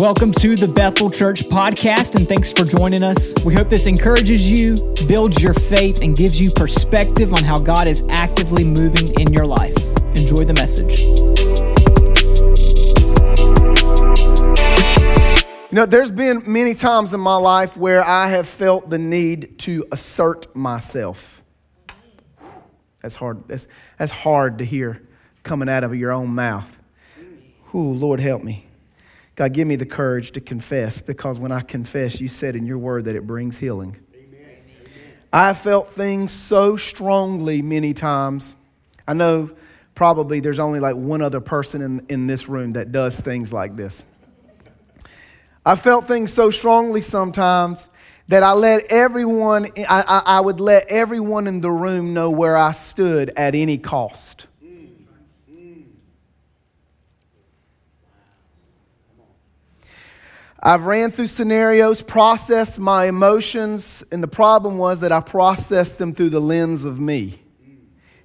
Welcome to the Bethel Church podcast, and thanks for joining us. We hope this encourages you, builds your faith, and gives you perspective on how God is actively moving in your life. Enjoy the message. You know, there's been many times in my life where I have felt the need to assert myself. That's hard. That's, that's hard to hear coming out of your own mouth. Ooh, Lord, help me. God, give me the courage to confess because when I confess, you said in your word that it brings healing. I felt things so strongly many times. I know probably there's only like one other person in, in this room that does things like this. I felt things so strongly sometimes that I let everyone, I, I, I would let everyone in the room know where I stood at any cost. I've ran through scenarios, processed my emotions, and the problem was that I processed them through the lens of me.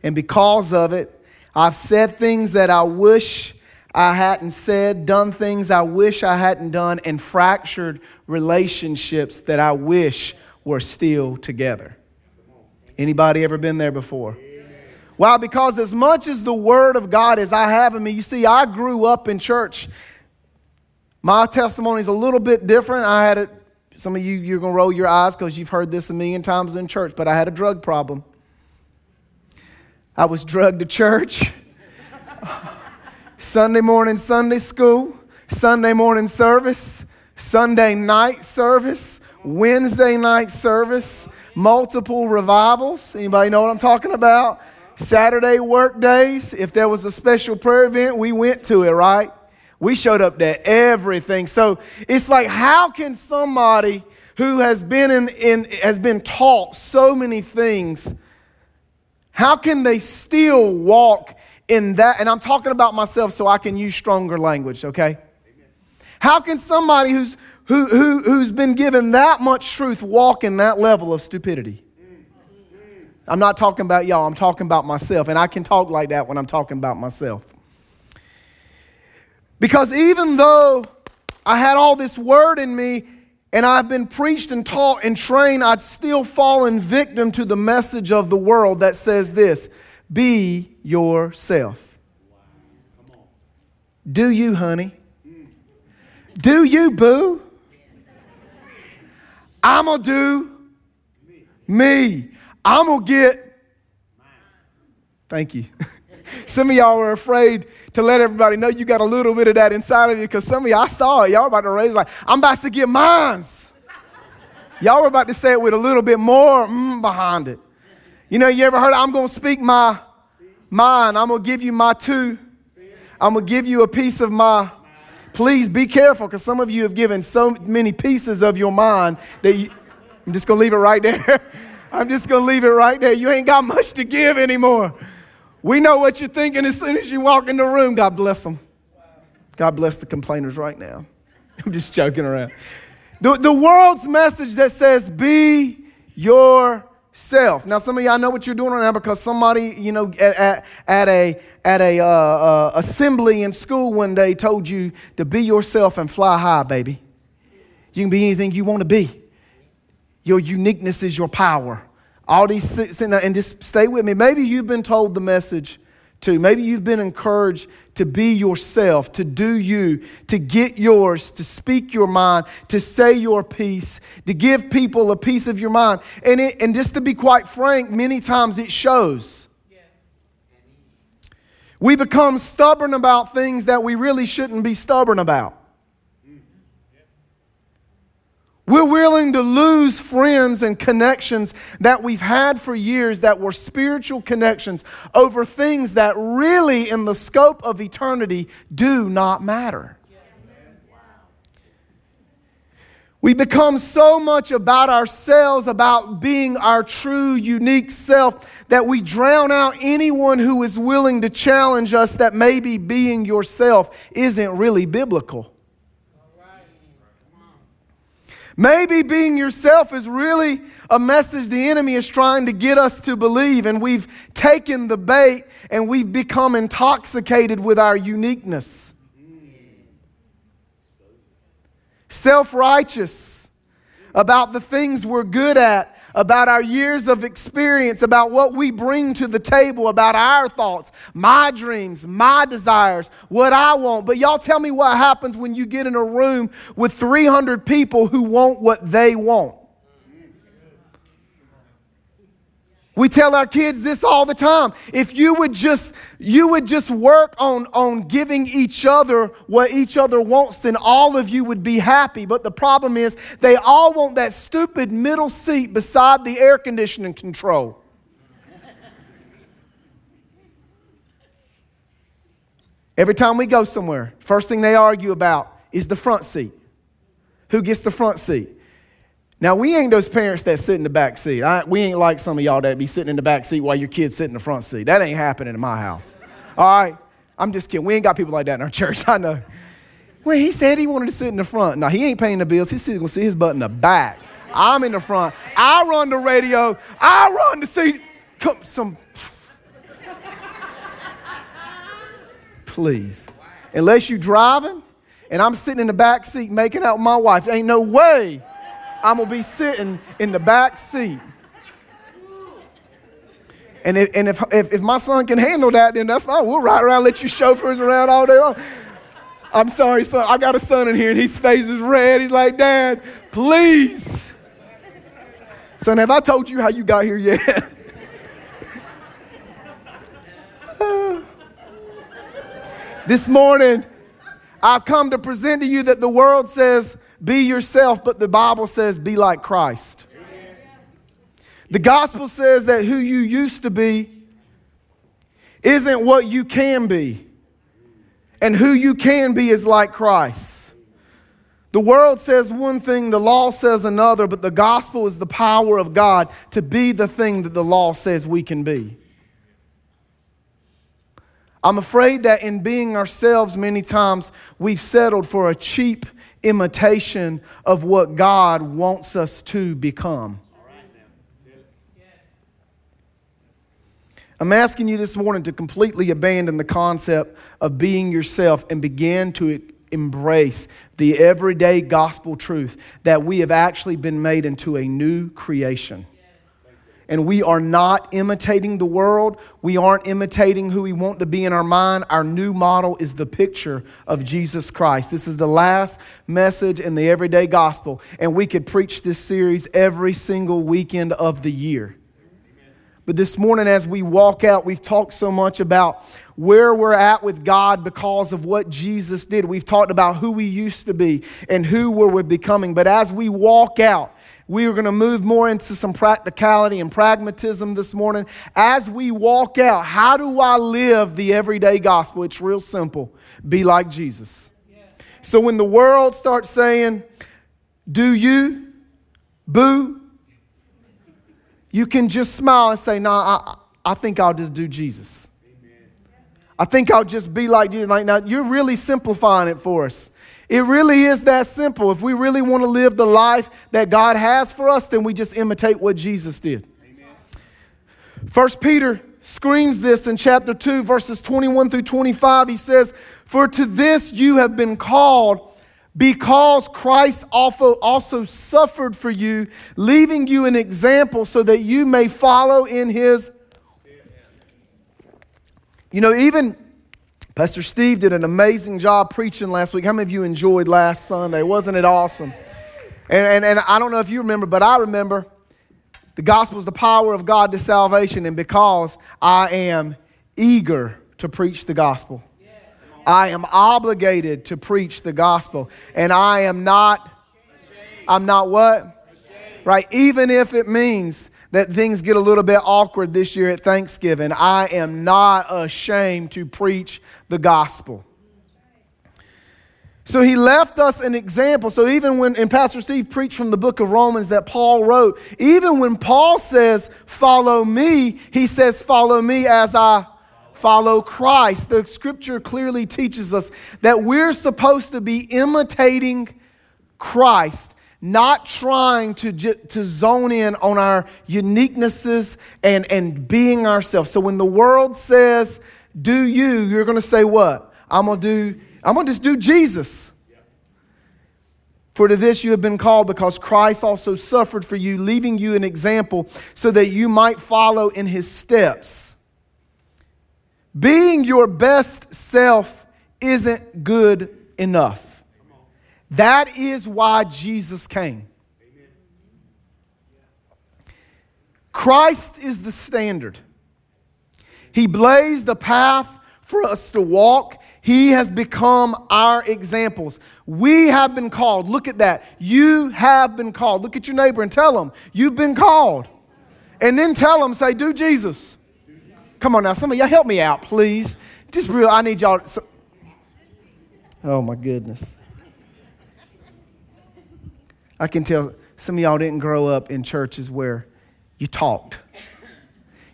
And because of it, I've said things that I wish I hadn't said, done things I wish I hadn't done, and fractured relationships that I wish were still together. Anybody ever been there before? Why? Because as much as the Word of God as I have in me, you see, I grew up in church my testimony is a little bit different. I had it, some of you, you're going to roll your eyes because you've heard this a million times in church, but I had a drug problem. I was drugged to church. Sunday morning, Sunday school, Sunday morning service, Sunday night service, Wednesday night service, multiple revivals. Anybody know what I'm talking about? Saturday work days. If there was a special prayer event, we went to it, right? We showed up to everything. So it's like, how can somebody who has been in, in has been taught so many things, how can they still walk in that? And I'm talking about myself so I can use stronger language, okay? How can somebody who's who, who, who's been given that much truth walk in that level of stupidity? I'm not talking about y'all, I'm talking about myself. And I can talk like that when I'm talking about myself. Because even though I had all this word in me and I've been preached and taught and trained, I'd still fallen victim to the message of the world that says this be yourself. Do you, honey? Do you, boo? I'm going to do me. I'm going to get. Thank you. Some of y'all are afraid to let everybody know you got a little bit of that inside of you because some of y'all, saw it. Y'all about to raise like, I'm about to get mines. Y'all were about to say it with a little bit more mm, behind it. You know, you ever heard, I'm going to speak my mind. I'm going to give you my two. I'm going to give you a piece of my. Please be careful because some of you have given so many pieces of your mind that you, I'm just going to leave it right there. I'm just going to leave it right there. You ain't got much to give anymore. We know what you're thinking as soon as you walk in the room. God bless them. God bless the complainers right now. I'm just joking around. The, the world's message that says, be yourself. Now, some of y'all know what you're doing right now because somebody, you know, at, at, at a, at a uh, uh, assembly in school one day told you to be yourself and fly high, baby. You can be anything you want to be. Your uniqueness is your power. All these things, and just stay with me. Maybe you've been told the message too. Maybe you've been encouraged to be yourself, to do you, to get yours, to speak your mind, to say your piece, to give people a piece of your mind. And, it, and just to be quite frank, many times it shows. We become stubborn about things that we really shouldn't be stubborn about. We're willing to lose friends and connections that we've had for years that were spiritual connections over things that really, in the scope of eternity, do not matter. We become so much about ourselves, about being our true, unique self, that we drown out anyone who is willing to challenge us that maybe being yourself isn't really biblical. Maybe being yourself is really a message the enemy is trying to get us to believe, and we've taken the bait and we've become intoxicated with our uniqueness. self righteous about the things we're good at, about our years of experience, about what we bring to the table, about our thoughts, my dreams, my desires, what I want. But y'all tell me what happens when you get in a room with 300 people who want what they want. We tell our kids this all the time. If you would just you would just work on on giving each other what each other wants, then all of you would be happy. But the problem is they all want that stupid middle seat beside the air conditioning control. Every time we go somewhere, first thing they argue about is the front seat. Who gets the front seat? Now, we ain't those parents that sit in the back seat. I, we ain't like some of y'all that be sitting in the back seat while your kids sit in the front seat. That ain't happening in my house. All right? I'm just kidding. We ain't got people like that in our church. I know. Well, he said he wanted to sit in the front. Now, he ain't paying the bills. He's going to sit his butt in the back. I'm in the front. I run the radio. I run the seat. Come, some. Please. Unless you driving and I'm sitting in the back seat making out with my wife, ain't no way I'm going to be sitting in the back seat. And, if, and if, if, if, my son can handle that, then that's fine. We'll ride around, let you chauffeurs around all day long. I'm sorry, son. I got a son in here and his face is red. He's like, Dad, please. Son, have I told you how you got here yet? this morning, I've come to present to you that the world says be yourself, but the Bible says be like Christ. The gospel says that who you used to be isn't what you can be. And who you can be is like Christ. The world says one thing, the law says another, but the gospel is the power of God to be the thing that the law says we can be. I'm afraid that in being ourselves, many times we've settled for a cheap imitation of what God wants us to become. I'm asking you this morning to completely abandon the concept of being yourself and begin to embrace the everyday gospel truth that we have actually been made into a new creation and we are not imitating the world. We aren't imitating who we want to be in our mind. Our new model is the picture of Jesus Christ. This is the last message in the everyday gospel, and we could preach this series every single weekend of the year. But this morning, as we walk out, we've talked so much about where we're at with God because of what Jesus did. We've talked about who we used to be and who we're becoming. But as we walk out, we are going to move more into some practicality and pragmatism this morning. As we walk out, how do I live the everyday gospel? It's real simple be like Jesus. So when the world starts saying, Do you? Boo? You can just smile and say, No, nah, I, I think I'll just do Jesus. I think I'll just be like Jesus. Like, now, you're really simplifying it for us. It really is that simple. If we really want to live the life that God has for us, then we just imitate what Jesus did. First Peter screams this in chapter 2, verses 21 through 25. He says, For to this you have been called, because Christ also, also suffered for you, leaving you an example so that you may follow in his. You know, even Pastor Steve did an amazing job preaching last week. How many of you enjoyed last Sunday? Wasn't it awesome? And, and, and I don't know if you remember, but I remember the gospel is the power of God to salvation, and because I am eager to preach the gospel, I am obligated to preach the gospel, and I am not, I'm not what? Right? Even if it means that things get a little bit awkward this year at Thanksgiving, I am not ashamed to preach the gospel. So he left us an example. So even when, and Pastor Steve preached from the book of Romans that Paul wrote, even when Paul says, follow me, he says, follow me as I follow Christ. The scripture clearly teaches us that we're supposed to be imitating Christ not trying to, to zone in on our uniquenesses and, and being ourselves. So when the world says, do you, you're going to say what? I'm going to do, I'm going to just do Jesus. For to this you have been called, because Christ also suffered for you, leaving you an example so that you might follow in his steps. Being your best self isn't good enough. That is why Jesus came. Christ is the standard. He blazed the path for us to walk. He has become our examples. We have been called. Look at that. You have been called. Look at your neighbor and tell them, You've been called. And then tell them, Say, Do Jesus. Come on now. Some of y'all help me out, please. Just real, I need y'all. To, oh, my goodness. I can tell some of y'all didn't grow up in churches where you talked.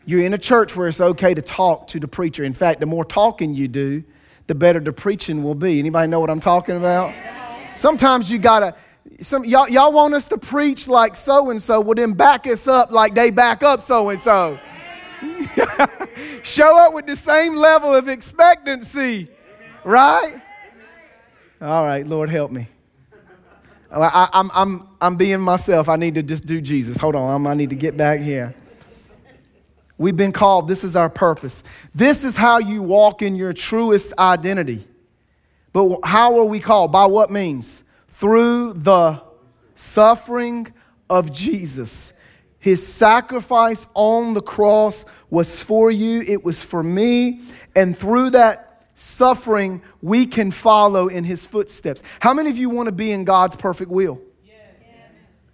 You're in a church where it's okay to talk to the preacher. In fact, the more talking you do, the better the preaching will be. Anybody know what I'm talking about? Sometimes you gotta. Some y'all, y'all want us to preach like so and so. Well, then back us up like they back up so and so. Show up with the same level of expectancy, right? All right, Lord, help me. I, am I'm, I'm, I'm being myself. I need to just do Jesus. Hold on, I need to get back here. We've been called, this is our purpose. This is how you walk in your truest identity. But how are we called? By what means? Through the suffering of Jesus. His sacrifice on the cross was for you, it was for me. And through that suffering, we can follow in his footsteps. How many of you want to be in God's perfect will?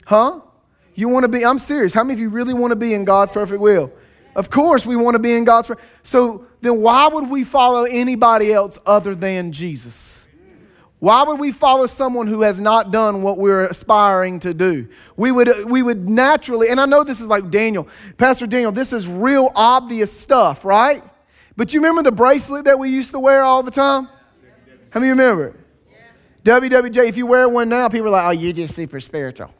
Huh? You want to be, I'm serious. How many of you really want to be in God's perfect will? Of course, we want to be in God's. So then, why would we follow anybody else other than Jesus? Why would we follow someone who has not done what we're aspiring to do? We would, we would naturally, and I know this is like Daniel, Pastor Daniel, this is real obvious stuff, right? But you remember the bracelet that we used to wear all the time? How many remember? Yeah. WWJ, if you wear one now, people are like, oh, you're just super spiritual.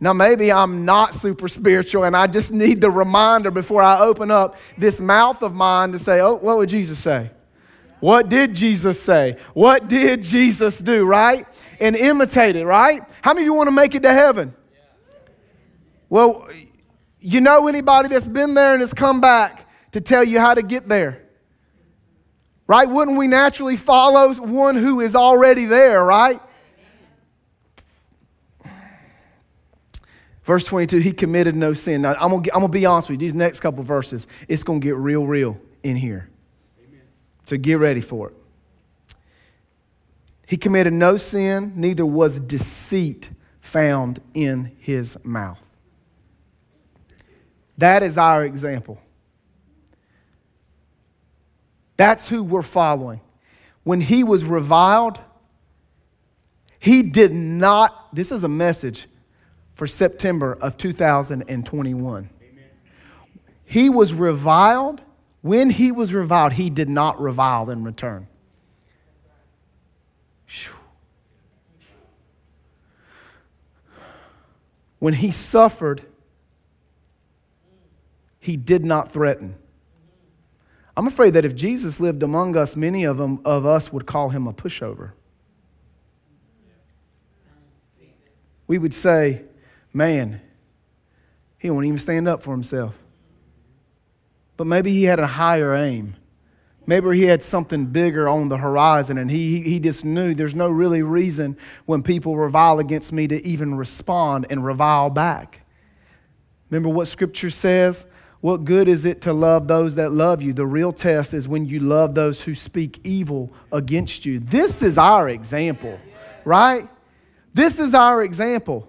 Now, maybe I'm not super spiritual and I just need the reminder before I open up this mouth of mine to say, oh, what would Jesus say? What did Jesus say? What did Jesus do, right? And imitate it, right? How many of you want to make it to heaven? Well, you know anybody that's been there and has come back to tell you how to get there? Right? Wouldn't we naturally follow one who is already there, right? Verse 22, he committed no sin. Now, I'm going to be honest with you. These next couple verses, it's going to get real, real in here. Amen. So get ready for it. He committed no sin, neither was deceit found in his mouth. That is our example. That's who we're following. When he was reviled, he did not, this is a message for September of 2021. Amen. He was reviled. When he was reviled, he did not revile in return. When he suffered, he did not threaten. I'm afraid that if Jesus lived among us, many of, them, of us would call him a pushover. We would say, man, he won't even stand up for himself. But maybe he had a higher aim. Maybe he had something bigger on the horizon and he, he just knew there's no really reason when people revile against me to even respond and revile back. Remember what scripture says? What good is it to love those that love you? The real test is when you love those who speak evil against you. This is our example, right? This is our example.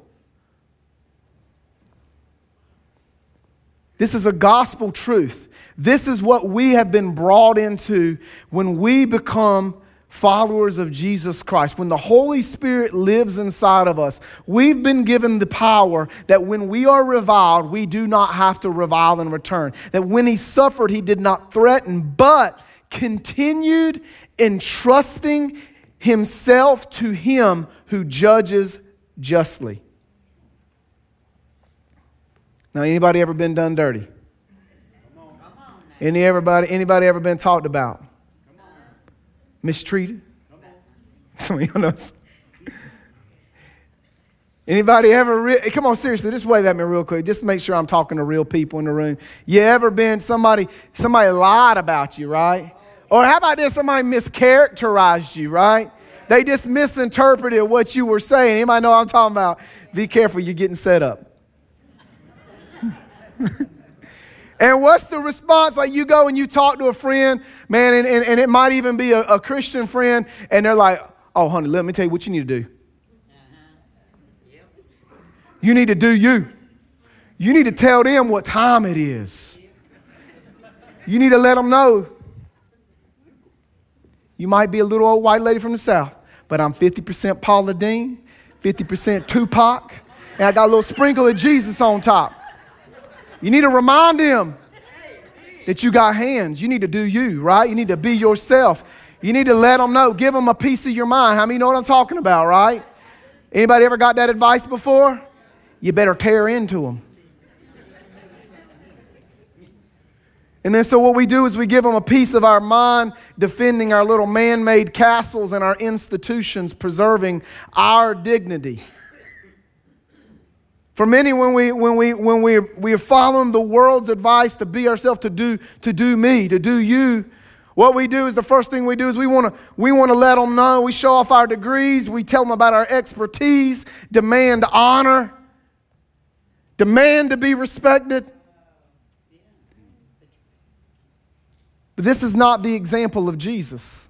This is a gospel truth. This is what we have been brought into when we become followers of Jesus Christ. When the Holy Spirit lives inside of us, we've been given the power that when we are reviled, we do not have to revile in return. That when he suffered, he did not threaten, but continued entrusting himself to him who judges justly. Now, anybody ever been done dirty? Any everybody, anybody ever been talked about? Mistreated? Some of y'all know. Anybody ever, re- come on, seriously, just wave at me real quick. Just make sure I'm talking to real people in the room. You ever been somebody, somebody lied about you, right? Or how about this? Somebody mischaracterized you, right? They just misinterpreted what you were saying. Anybody know what I'm talking about? Be careful, you're getting set up. and what's the response? Like you go and you talk to a friend, man, and, and, and it might even be a, a Christian friend, and they're like, oh, honey, let me tell you what you need to do. You need to do you. You need to tell them what time it is. You need to let them know. You might be a little old white lady from the South, but I'm 50% Paula Deen, 50% Tupac, and I got a little sprinkle of Jesus on top. You need to remind them that you got hands. You need to do you, right? You need to be yourself. You need to let them know. Give them a piece of your mind. How many know what I'm talking about, right? Anybody ever got that advice before? you better tear into them. And then, so what we do is we give them a piece of our mind, defending our little man made castles and our institutions, preserving our dignity. For many, when, we, when, we, when we, we are following the world's advice to be ourselves, to do, to do me, to do you, what we do is the first thing we do is we want to we want to let them know. We show off our degrees. We tell them about our expertise, demand honor demand to be respected. But this is not the example of Jesus.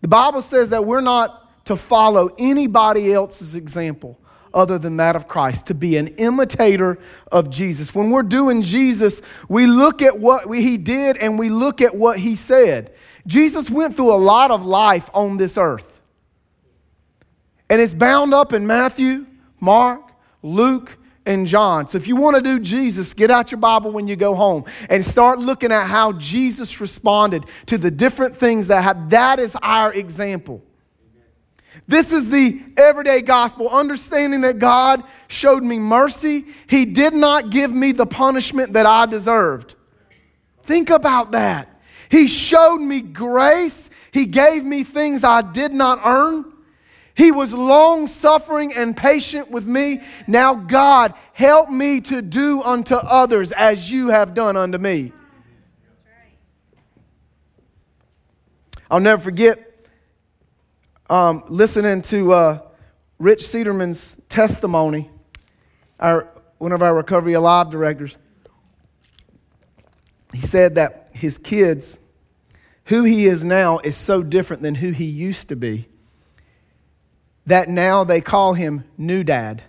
The Bible says that we're not to follow anybody else's example other than that of Christ, to be an imitator of Jesus. When we're doing Jesus, we look at what he did and we look at what he said. Jesus went through a lot of life on this earth. And it's bound up in Matthew, Mark, Luke, and John. So if you want to do Jesus, get out your Bible when you go home and start looking at how Jesus responded to the different things that have. That is our example. This is the everyday gospel, understanding that God showed me mercy. He did not give me the punishment that I deserved. Think about that. He showed me grace. He gave me things I did not earn. He was long suffering and patient with me. Now, God, help me to do unto others as you have done unto me. I'll never forget um, listening to uh, Rich Cederman's testimony, our, one of our Recovery Alive directors. He said that his kids, who he is now, is so different than who he used to be that now they call him new dad.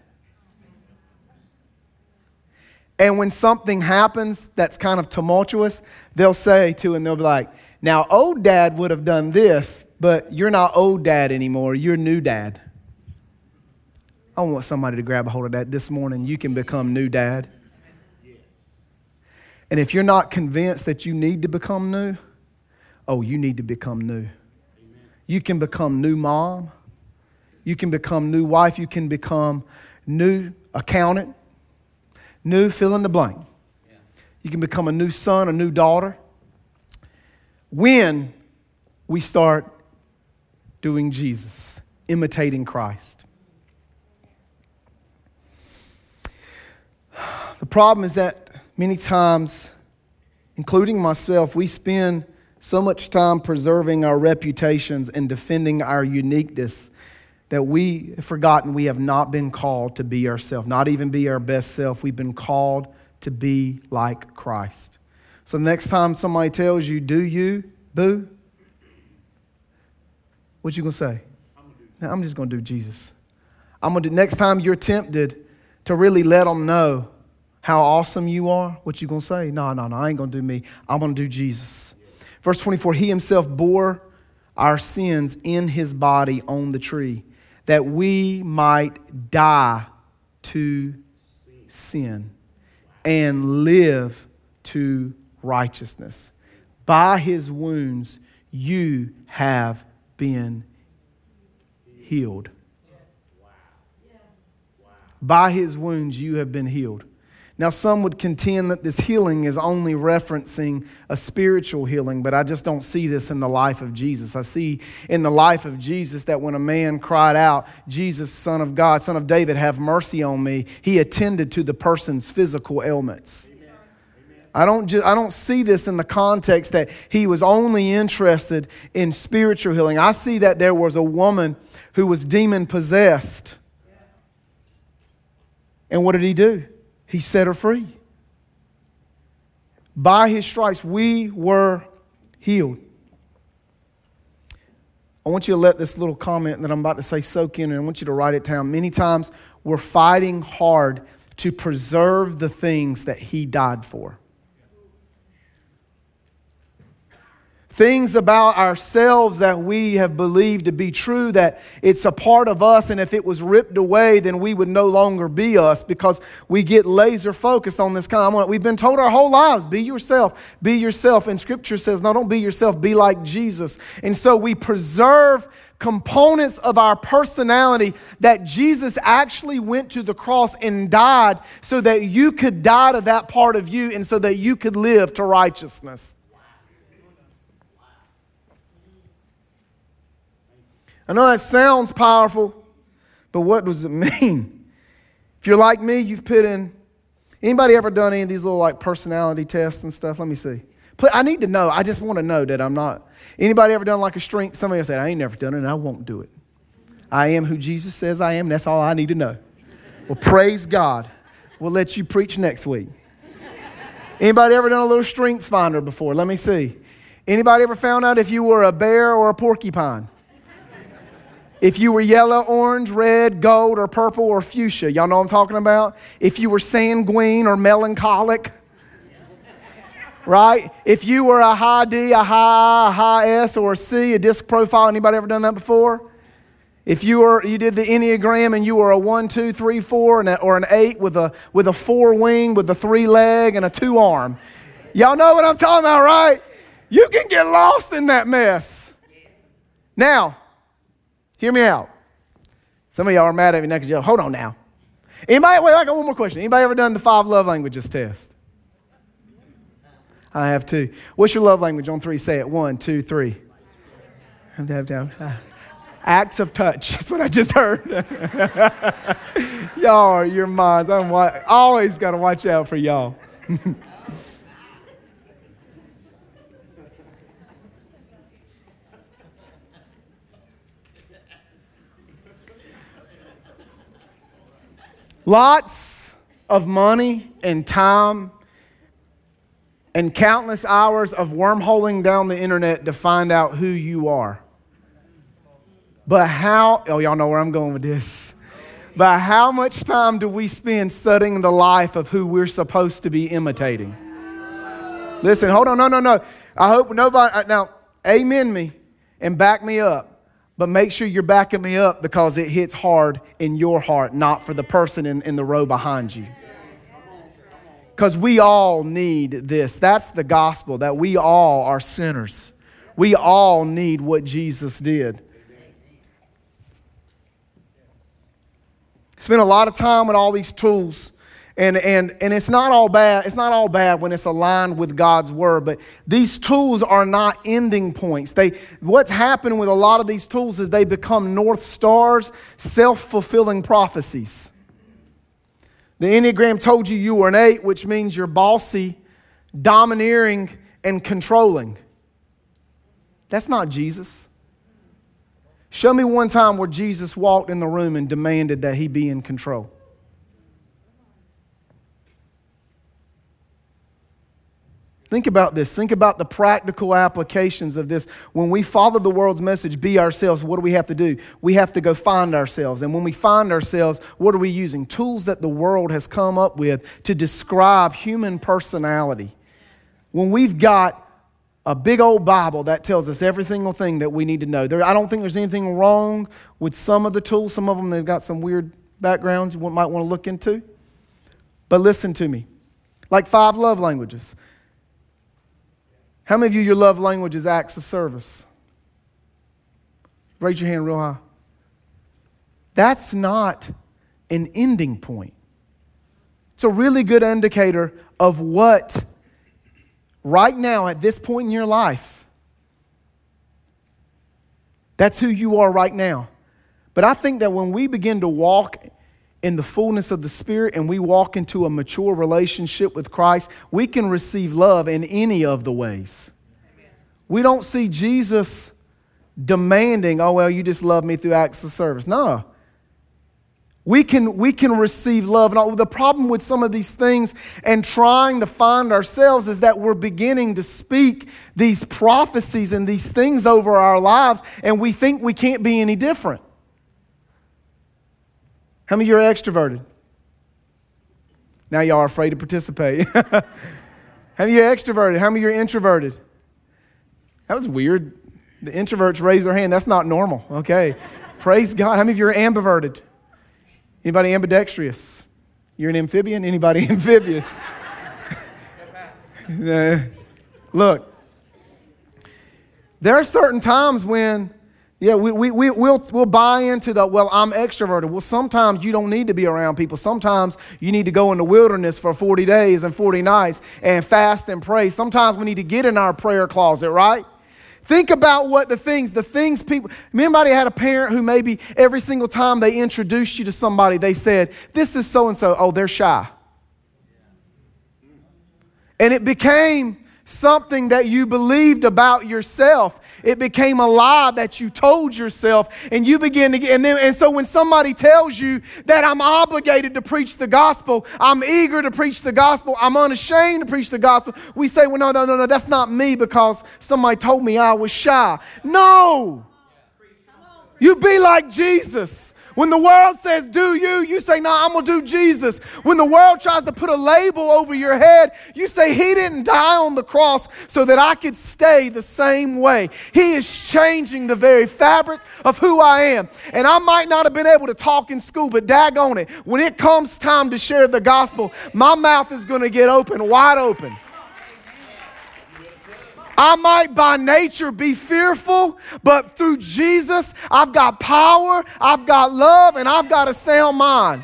And when something happens that's kind of tumultuous, they'll say to him, they'll be like, now, old dad would have done this, but you're not old dad anymore. You're new dad. I want somebody to grab a hold of that this morning. You can become new dad. And if you're not convinced that you need to become new, oh, you need to become new. You can become new mom. You can become new wife. You can become new accountant, new fill in the blank. You can become a new son, a new daughter. When we start doing Jesus, imitating Christ. The problem is that many times, including myself, we spend so much time preserving our reputations and defending our uniqueness that we have forgotten we have not been called to be ourselves, not even be our best self. We've been called to be like Christ. So next time somebody tells you, do you, boo? What you gonna say? I'm, I'm just gonna do Jesus. I'm gonna do next time you're tempted to really let them know how awesome you are, what you gonna say? No, no, no, I ain't gonna do me. I'm gonna do Jesus. Verse 24, he himself bore our sins in his body on the tree that we might die to sin and live to righteousness. By his wounds, you have been healed. By his wounds, you have been healed. Now, some would contend that this healing is only referencing a spiritual healing, but I just don't see this in the life of Jesus. I see in the life of Jesus that when a man cried out, Jesus, Son of God, Son of David, have mercy on me, he attended to the person's physical ailments. I don't, just, I don't see this in the context that he was only interested in spiritual healing. I see that there was a woman who was demon possessed. And what did he do? He set her free. By his stripes, we were healed. I want you to let this little comment that I'm about to say soak in, and I want you to write it down. Many times we're fighting hard to preserve the things that he died for. Things about ourselves that we have believed to be true, that it's a part of us, and if it was ripped away, then we would no longer be us because we get laser focused on this kind of. We've been told our whole lives, be yourself, be yourself. And scripture says, no, don't be yourself, be like Jesus. And so we preserve components of our personality that Jesus actually went to the cross and died so that you could die to that part of you and so that you could live to righteousness. I know that sounds powerful, but what does it mean? If you're like me, you've put in. Anybody ever done any of these little like personality tests and stuff? Let me see. I need to know. I just want to know that I'm not. Anybody ever done like a strength? Somebody say, I ain't never done it and I won't do it. I am who Jesus says I am. That's all I need to know. Well, praise God. We'll let you preach next week. Anybody ever done a little strengths finder before? Let me see. Anybody ever found out if you were a bear or a porcupine? If you were yellow, orange, red, gold, or purple, or fuchsia, y'all know what I'm talking about? If you were sanguine or melancholic, right? If you were a high D, a high, a high S, or a C, a disc profile, anybody ever done that before? If you were you did the Enneagram and you were a one, two, three, four, and a, or an eight with a with a four wing, with a three leg, and a two arm, y'all know what I'm talking about, right? You can get lost in that mess. Now, Hear me out. Some of y'all are mad at me now because you hold on now. Anybody, wait, I got one more question. Anybody ever done the five love languages test? I have two. What's your love language on three? Say it. One, two, three. Ah. Acts of touch. That's what I just heard. y'all are your minds. I'm always got to watch out for y'all. Lots of money and time and countless hours of wormholing down the internet to find out who you are. But how, oh, y'all know where I'm going with this. But how much time do we spend studying the life of who we're supposed to be imitating? Listen, hold on, no, no, no. I hope nobody, uh, now, amen me and back me up. But make sure you're backing me up because it hits hard in your heart, not for the person in, in the row behind you. Because we all need this. That's the gospel, that we all are sinners. We all need what Jesus did. Spend a lot of time with all these tools and, and, and it's not all bad. It's not all bad when it's aligned with God's word, but these tools are not ending points. They, what's happened with a lot of these tools is they become North Stars, self-fulfilling prophecies. The Enneagram told you you were an eight, which means you're bossy, domineering, and controlling. That's not Jesus. Show me one time where Jesus walked in the room and demanded that he be in control. Think about this. Think about the practical applications of this. When we follow the world's message, be ourselves, what do we have to do? We have to go find ourselves. And when we find ourselves, what are we using? Tools that the world has come up with to describe human personality. When we've got a big old Bible that tells us every single thing that we need to know. There, I don't think there's anything wrong with some of the tools. Some of them, they've got some weird backgrounds you might want to look into. But listen to me. Like five love languages. How many of you, your love language is acts of service? Raise your hand real high. That's not an ending point. It's a really good indicator of what, right now, at this point in your life, that's who you are right now. But I think that when we begin to walk in the fullness of the Spirit and we walk into a mature relationship with Christ, we can receive love in any of the ways. We don't see Jesus demanding, oh, well, you just love me through acts of service. No. We can, we can receive love. And the problem with some of these things and trying to find ourselves is that we're beginning to speak these prophecies and these things over our lives, and we think we can't be any different. How many of you are extroverted? Now y'all are afraid to participate. How many of you are extroverted? How many of you are introverted? That was weird. The introverts raise their hand. That's not normal. Okay. Praise God. How many of you are ambiverted? Anybody ambidextrous? You're an amphibian? Anybody amphibious? look, there are certain times when yeah, we, we, we, we'll, we'll buy into the, well, I'm extroverted. Well, sometimes you don't need to be around people. Sometimes you need to go in the wilderness for 40 days and 40 nights and fast and pray. Sometimes we need to get in our prayer closet, right? Think about what the things, the things people, anybody had a parent who maybe every single time they introduced you to somebody, they said, this is so and so. Oh, they're shy. And it became something that you believed about yourself. It became a lie that you told yourself, and you begin to get, and then, and so when somebody tells you that I'm obligated to preach the gospel, I'm eager to preach the gospel, I'm unashamed to preach the gospel, we say, well, no, no, no, no, that's not me because somebody told me I was shy. No! You be like Jesus. When the world says, do you, you say, no, nah, I'm going to do Jesus. When the world tries to put a label over your head, you say, He didn't die on the cross so that I could stay the same way. He is changing the very fabric of who I am. And I might not have been able to talk in school, but daggone it, when it comes time to share the gospel, my mouth is going to get open, wide open. I might by nature be fearful, but through Jesus, I've got power, I've got love, and I've got a sound mind.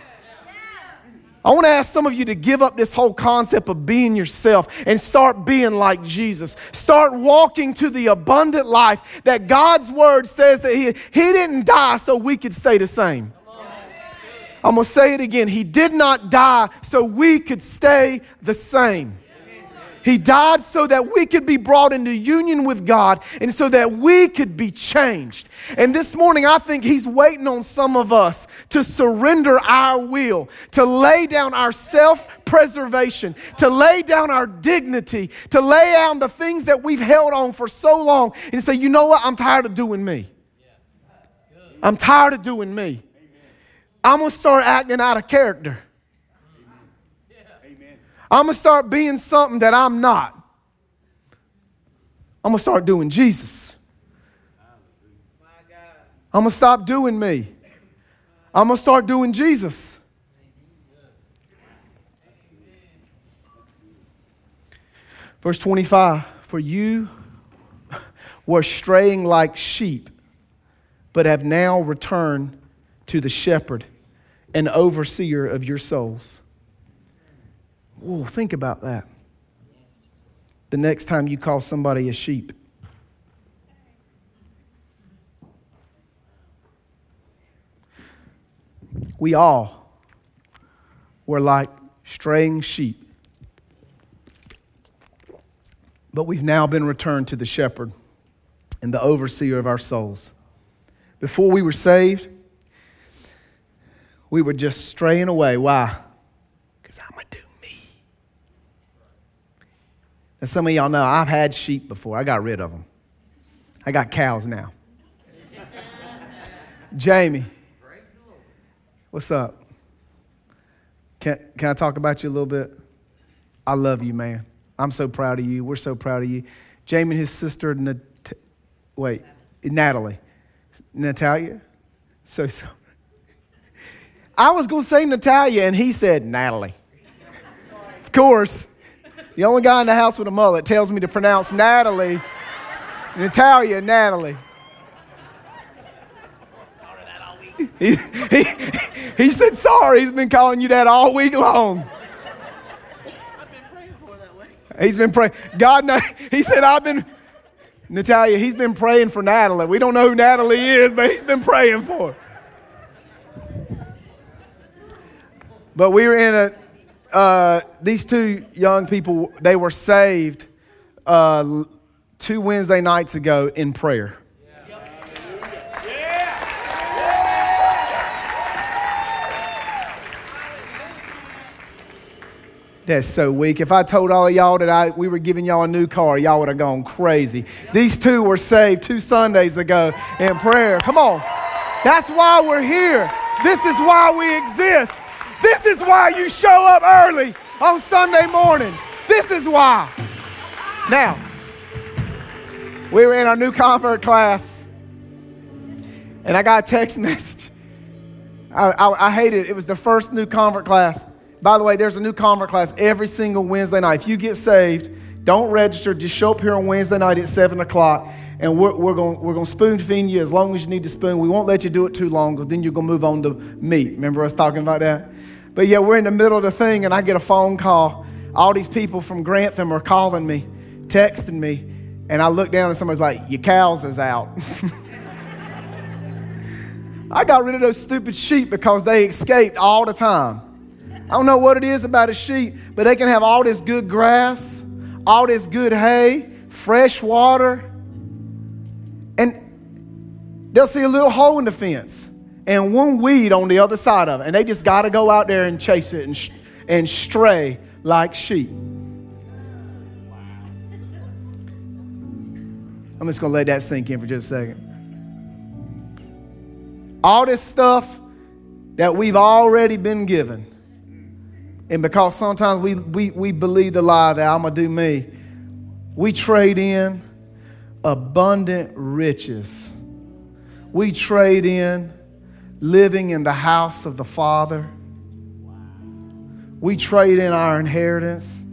I want to ask some of you to give up this whole concept of being yourself and start being like Jesus. Start walking to the abundant life that God's word says that He, he didn't die so we could stay the same. I'm going to say it again. He did not die so we could stay the same. He died so that we could be brought into union with God and so that we could be changed. And this morning, I think He's waiting on some of us to surrender our will, to lay down our self preservation, to lay down our dignity, to lay down the things that we've held on for so long and say, you know what? I'm tired of doing me. I'm tired of doing me. I'm going to start acting out of character. I'm going to start being something that I'm not. I'm going to start doing Jesus. I'm going to stop doing me. I'm going to start doing Jesus. Verse 25 For you were straying like sheep, but have now returned to the shepherd and overseer of your souls. Whoa, think about that. The next time you call somebody a sheep. We all were like straying sheep. But we've now been returned to the shepherd and the overseer of our souls. Before we were saved, we were just straying away. Why? Because I'm a dude. And some of y'all know I've had sheep before. I got rid of them. I got cows now. Jamie, what's up? Can, can I talk about you a little bit? I love you, man. I'm so proud of you. We're so proud of you. Jamie and his sister, Nat- wait, Natalie. Natalia? So, so. I was going to say Natalia, and he said Natalie. of course. The only guy in the house with a mullet tells me to pronounce Natalie, Natalia, Natalie. He, he, he said, Sorry, he's been calling you that all week long. I've been praying for that way. He's been praying. God, he said, I've been, Natalia, he's been praying for Natalie. We don't know who Natalie is, but he's been praying for her. But we were in a, uh, these two young people, they were saved uh, two Wednesday nights ago in prayer. That's so weak. If I told all of y'all that I, we were giving y'all a new car, y'all would have gone crazy. These two were saved two Sundays ago in prayer. Come on. That's why we're here. This is why we exist. This is why you show up early on Sunday morning. This is why. Now, we were in our new convert class, and I got a text message. I, I, I hated it. It was the first new convert class. By the way, there's a new convert class every single Wednesday night. If you get saved, don't register. Just show up here on Wednesday night at 7 o'clock, and we're, we're going we're gonna spoon feed you as long as you need to spoon. We won't let you do it too long because then you're going to move on to meat. Remember us talking about that? But yeah, we're in the middle of the thing, and I get a phone call. All these people from Grantham are calling me, texting me, and I look down and somebody's like, Your cows is out. I got rid of those stupid sheep because they escaped all the time. I don't know what it is about a sheep, but they can have all this good grass, all this good hay, fresh water, they'll see a little hole in the fence and one weed on the other side of it, and they just got to go out there and chase it and, and stray like sheep. I'm just going to let that sink in for just a second. All this stuff that we've already been given and because sometimes we, we, we believe the lie that I'm going to do me, we trade in abundant riches. We trade in living in the house of the Father. We trade in our inheritance.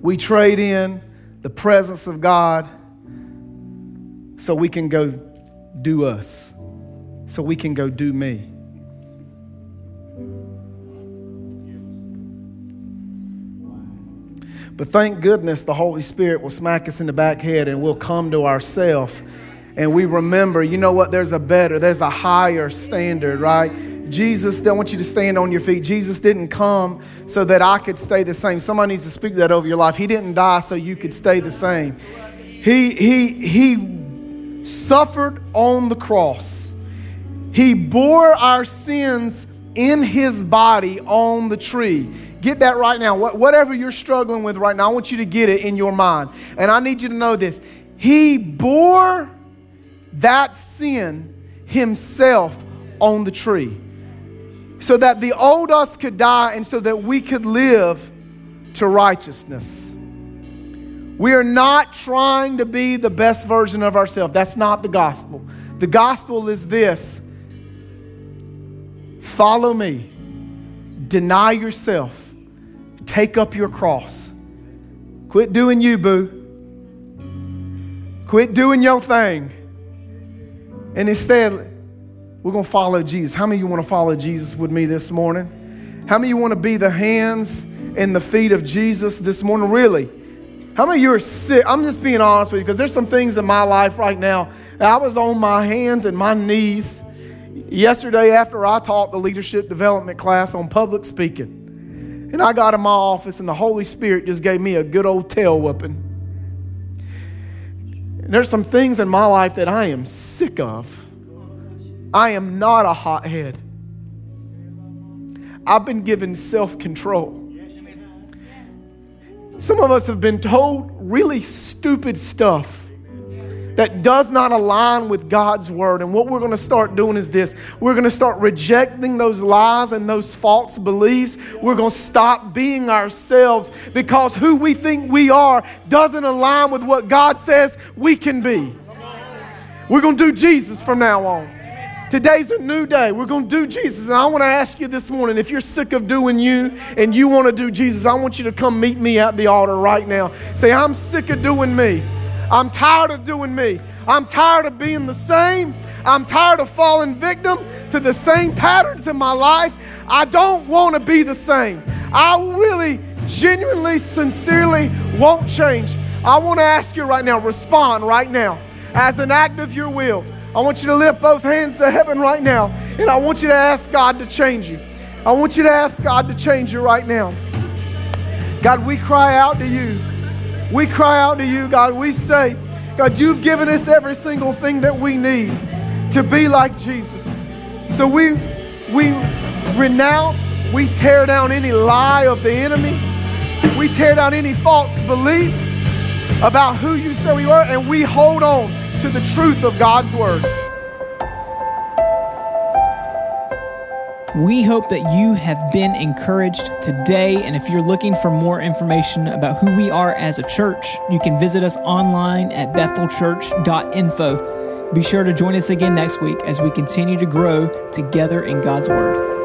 We trade in the presence of God so we can go do us, so we can go do me. But thank goodness the Holy Spirit will smack us in the back head and we'll come to ourselves and we remember, you know what, there's a better, there's a higher standard, right? Jesus, I want you to stand on your feet. Jesus didn't come so that I could stay the same. Somebody needs to speak that over your life. He didn't die so you could stay the same. He, he, he suffered on the cross. He bore our sins in his body on the tree. Get that right now. Whatever you're struggling with right now, I want you to get it in your mind. And I need you to know this. He bore that sin himself on the tree so that the old us could die and so that we could live to righteousness. We are not trying to be the best version of ourselves. That's not the gospel. The gospel is this follow me, deny yourself Take up your cross. Quit doing you, boo. Quit doing your thing. And instead, we're going to follow Jesus. How many of you want to follow Jesus with me this morning? How many of you want to be the hands and the feet of Jesus this morning? Really? How many of you are sick? I'm just being honest with you because there's some things in my life right now. I was on my hands and my knees yesterday after I taught the leadership development class on public speaking. And I got in my office, and the Holy Spirit just gave me a good old tail whooping. And there's some things in my life that I am sick of. I am not a hothead. I've been given self control. Some of us have been told really stupid stuff that does not align with God's word. And what we're going to start doing is this we're going to start rejecting those lies and those false beliefs. We're going to stop being ourselves because who we think we are doesn't align with what God says we can be. We're going to do Jesus from now on. Today's a new day. We're going to do Jesus. And I want to ask you this morning if you're sick of doing you and you want to do Jesus, I want you to come meet me at the altar right now. Say, I'm sick of doing me. I'm tired of doing me. I'm tired of being the same. I'm tired of falling victim to the same patterns in my life. I don't want to be the same. I really genuinely, sincerely won't change, I want to ask you right now, respond right now as an act of your will. I want you to lift both hands to heaven right now, and I want you to ask God to change you. I want you to ask God to change you right now. God, we cry out to you. We cry out to you, God. We say, God, you've given us every single thing that we need to be like Jesus. So we we renounce, we tear down any lie of the enemy. We tear down any false belief about who you say we are, and we hold on to the truth of God's word. We hope that you have been encouraged today. And if you're looking for more information about who we are as a church, you can visit us online at bethelchurch.info. Be sure to join us again next week as we continue to grow together in God's Word.